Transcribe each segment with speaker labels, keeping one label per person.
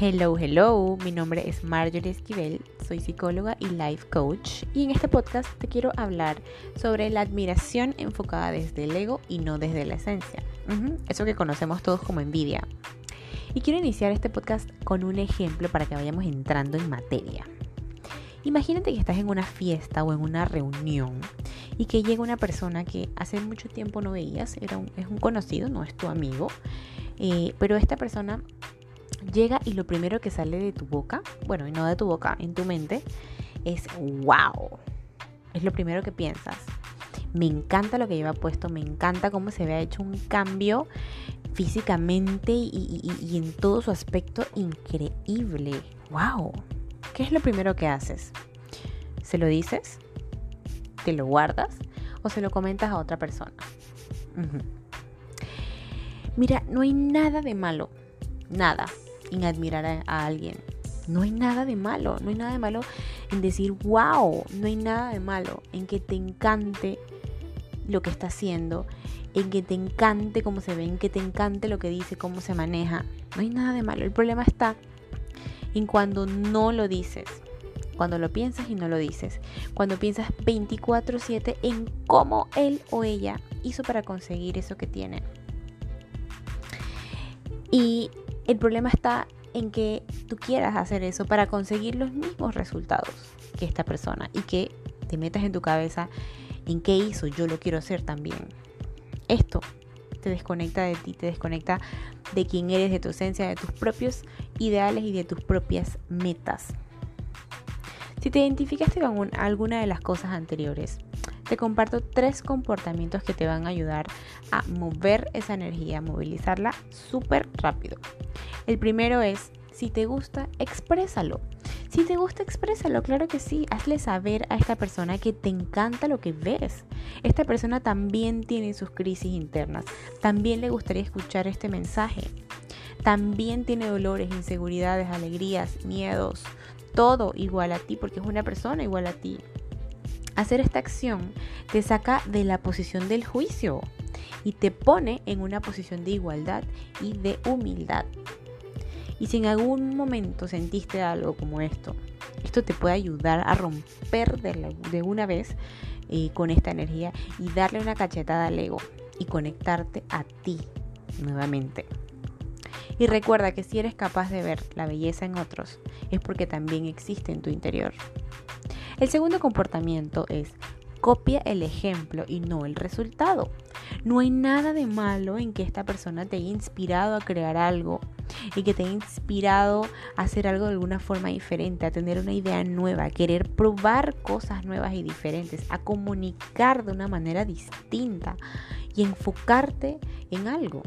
Speaker 1: Hello, hello, mi nombre es Marjorie Esquivel, soy psicóloga y life coach y en este podcast te quiero hablar sobre la admiración enfocada desde el ego y no desde la esencia, eso que conocemos todos como envidia. Y quiero iniciar este podcast con un ejemplo para que vayamos entrando en materia. Imagínate que estás en una fiesta o en una reunión y que llega una persona que hace mucho tiempo no veías, era es un conocido, no es tu amigo, eh, pero esta persona llega y lo primero que sale de tu boca, bueno, y no de tu boca, en tu mente, es wow. Es lo primero que piensas. Me encanta lo que lleva puesto, me encanta cómo se ve ha hecho un cambio físicamente y, en todo su aspecto increíble. ¡Wow! ¿Qué es lo primero que haces? ¿Se lo dices? ¿Te lo guardas? ¿O se lo comentas a otra persona? Mira, no hay nada de malo, nada, en admirar a, alguien. No hay nada de malo, no hay nada de malo en decir wow, no hay nada de malo en que te encante lo que está haciendo, en que te encante cómo se ve, en que te encante lo que dice, cómo se maneja. No hay nada de malo. El problema está en cuando no lo dices, cuando lo piensas y no lo dices, cuando piensas 24/7 en cómo él o ella hizo para conseguir eso que tiene. Y el problema está en que tú quieras hacer eso para conseguir los mismos resultados que esta persona y que te metas en tu cabeza en qué hizo, yo lo quiero hacer también. Esto te desconecta de ti, te desconecta de quién eres, de tu esencia, de tus propios ideales y de tus propias metas. Si te identificaste con alguna de las cosas anteriores, te comparto tres comportamientos que te van a ayudar a mover esa energía, a movilizarla súper rápido. El primero es, si te gusta, exprésalo. Si te gusta, exprésalo, claro que sí. Hazle saber a esta persona que te encanta lo que ves. Esta persona también tiene sus crisis internas. También le gustaría escuchar este mensaje. También tiene dolores, inseguridades, alegrías, miedos. Todo igual a ti, porque es una persona igual a ti. Hacer esta acción te saca de la posición del juicio y te pone en una posición de igualdad y de humildad. Y si en algún momento sentiste algo como esto, esto te puede ayudar a romper de, una vez eh, con esta energía y darle una cachetada al ego y conectarte a ti nuevamente. Y recuerda que si eres capaz de ver la belleza en otros, es porque también existe en tu interior. El segundo comportamiento es copia el ejemplo y no el resultado. No hay nada de malo en que esta persona te haya inspirado a crear algo y que te haya inspirado a hacer algo de alguna forma diferente, a tener una idea nueva, a querer probar cosas nuevas y diferentes, a comunicar de una manera distinta y enfocarte en algo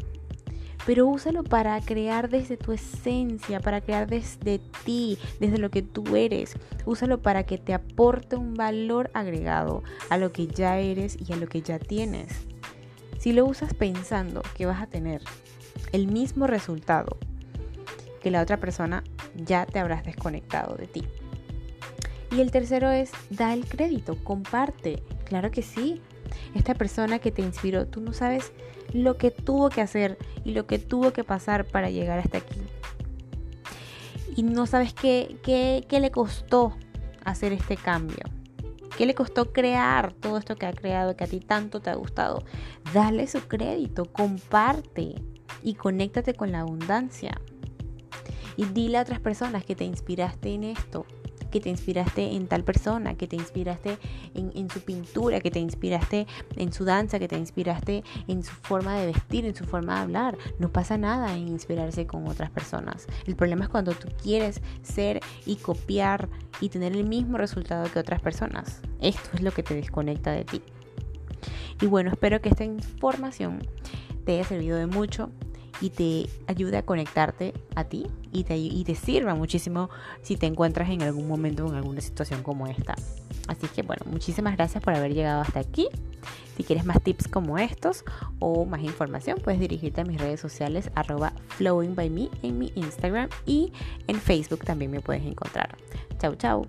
Speaker 1: pero úsalo para crear desde tu esencia, para crear desde ti, desde lo que tú eres. Úsalo para que te aporte un valor agregado a lo que ya eres y a lo que ya tienes. Si lo usas pensando que vas a tener el mismo resultado que la otra persona, ya te habrás desconectado de ti. Y el tercero es, da el crédito, comparte. Claro que sí. Esta persona que te inspiró, tú no sabes lo que tuvo que hacer y lo que tuvo que pasar para llegar hasta aquí. Y no sabes qué, qué, le costó hacer este cambio. ¿Qué le costó crear todo esto que ha creado, que a ti tanto te ha gustado? Dale su crédito, comparte y conéctate con la abundancia. Y dile a otras personas que te inspiraste en esto, que te inspiraste en tal persona, que te inspiraste en, su pintura, que te inspiraste en su danza, que te inspiraste en su forma de vestir, en su forma de hablar. No pasa nada en inspirarse con otras personas. El problema es cuando tú quieres ser y copiar y tener el mismo resultado que otras personas. Esto es lo que te desconecta de ti. Y bueno, espero que esta información te haya servido de mucho y te ayude a conectarte a ti y te, y te sirva muchísimo si te encuentras en algún momento en alguna situación como esta. Así que bueno, muchísimas gracias por haber llegado hasta aquí. Si quieres más tips como estos o más información, puedes dirigirte a mis redes sociales arroba flowingbyme en mi Instagram y en Facebook también me puedes encontrar. Chau, chau.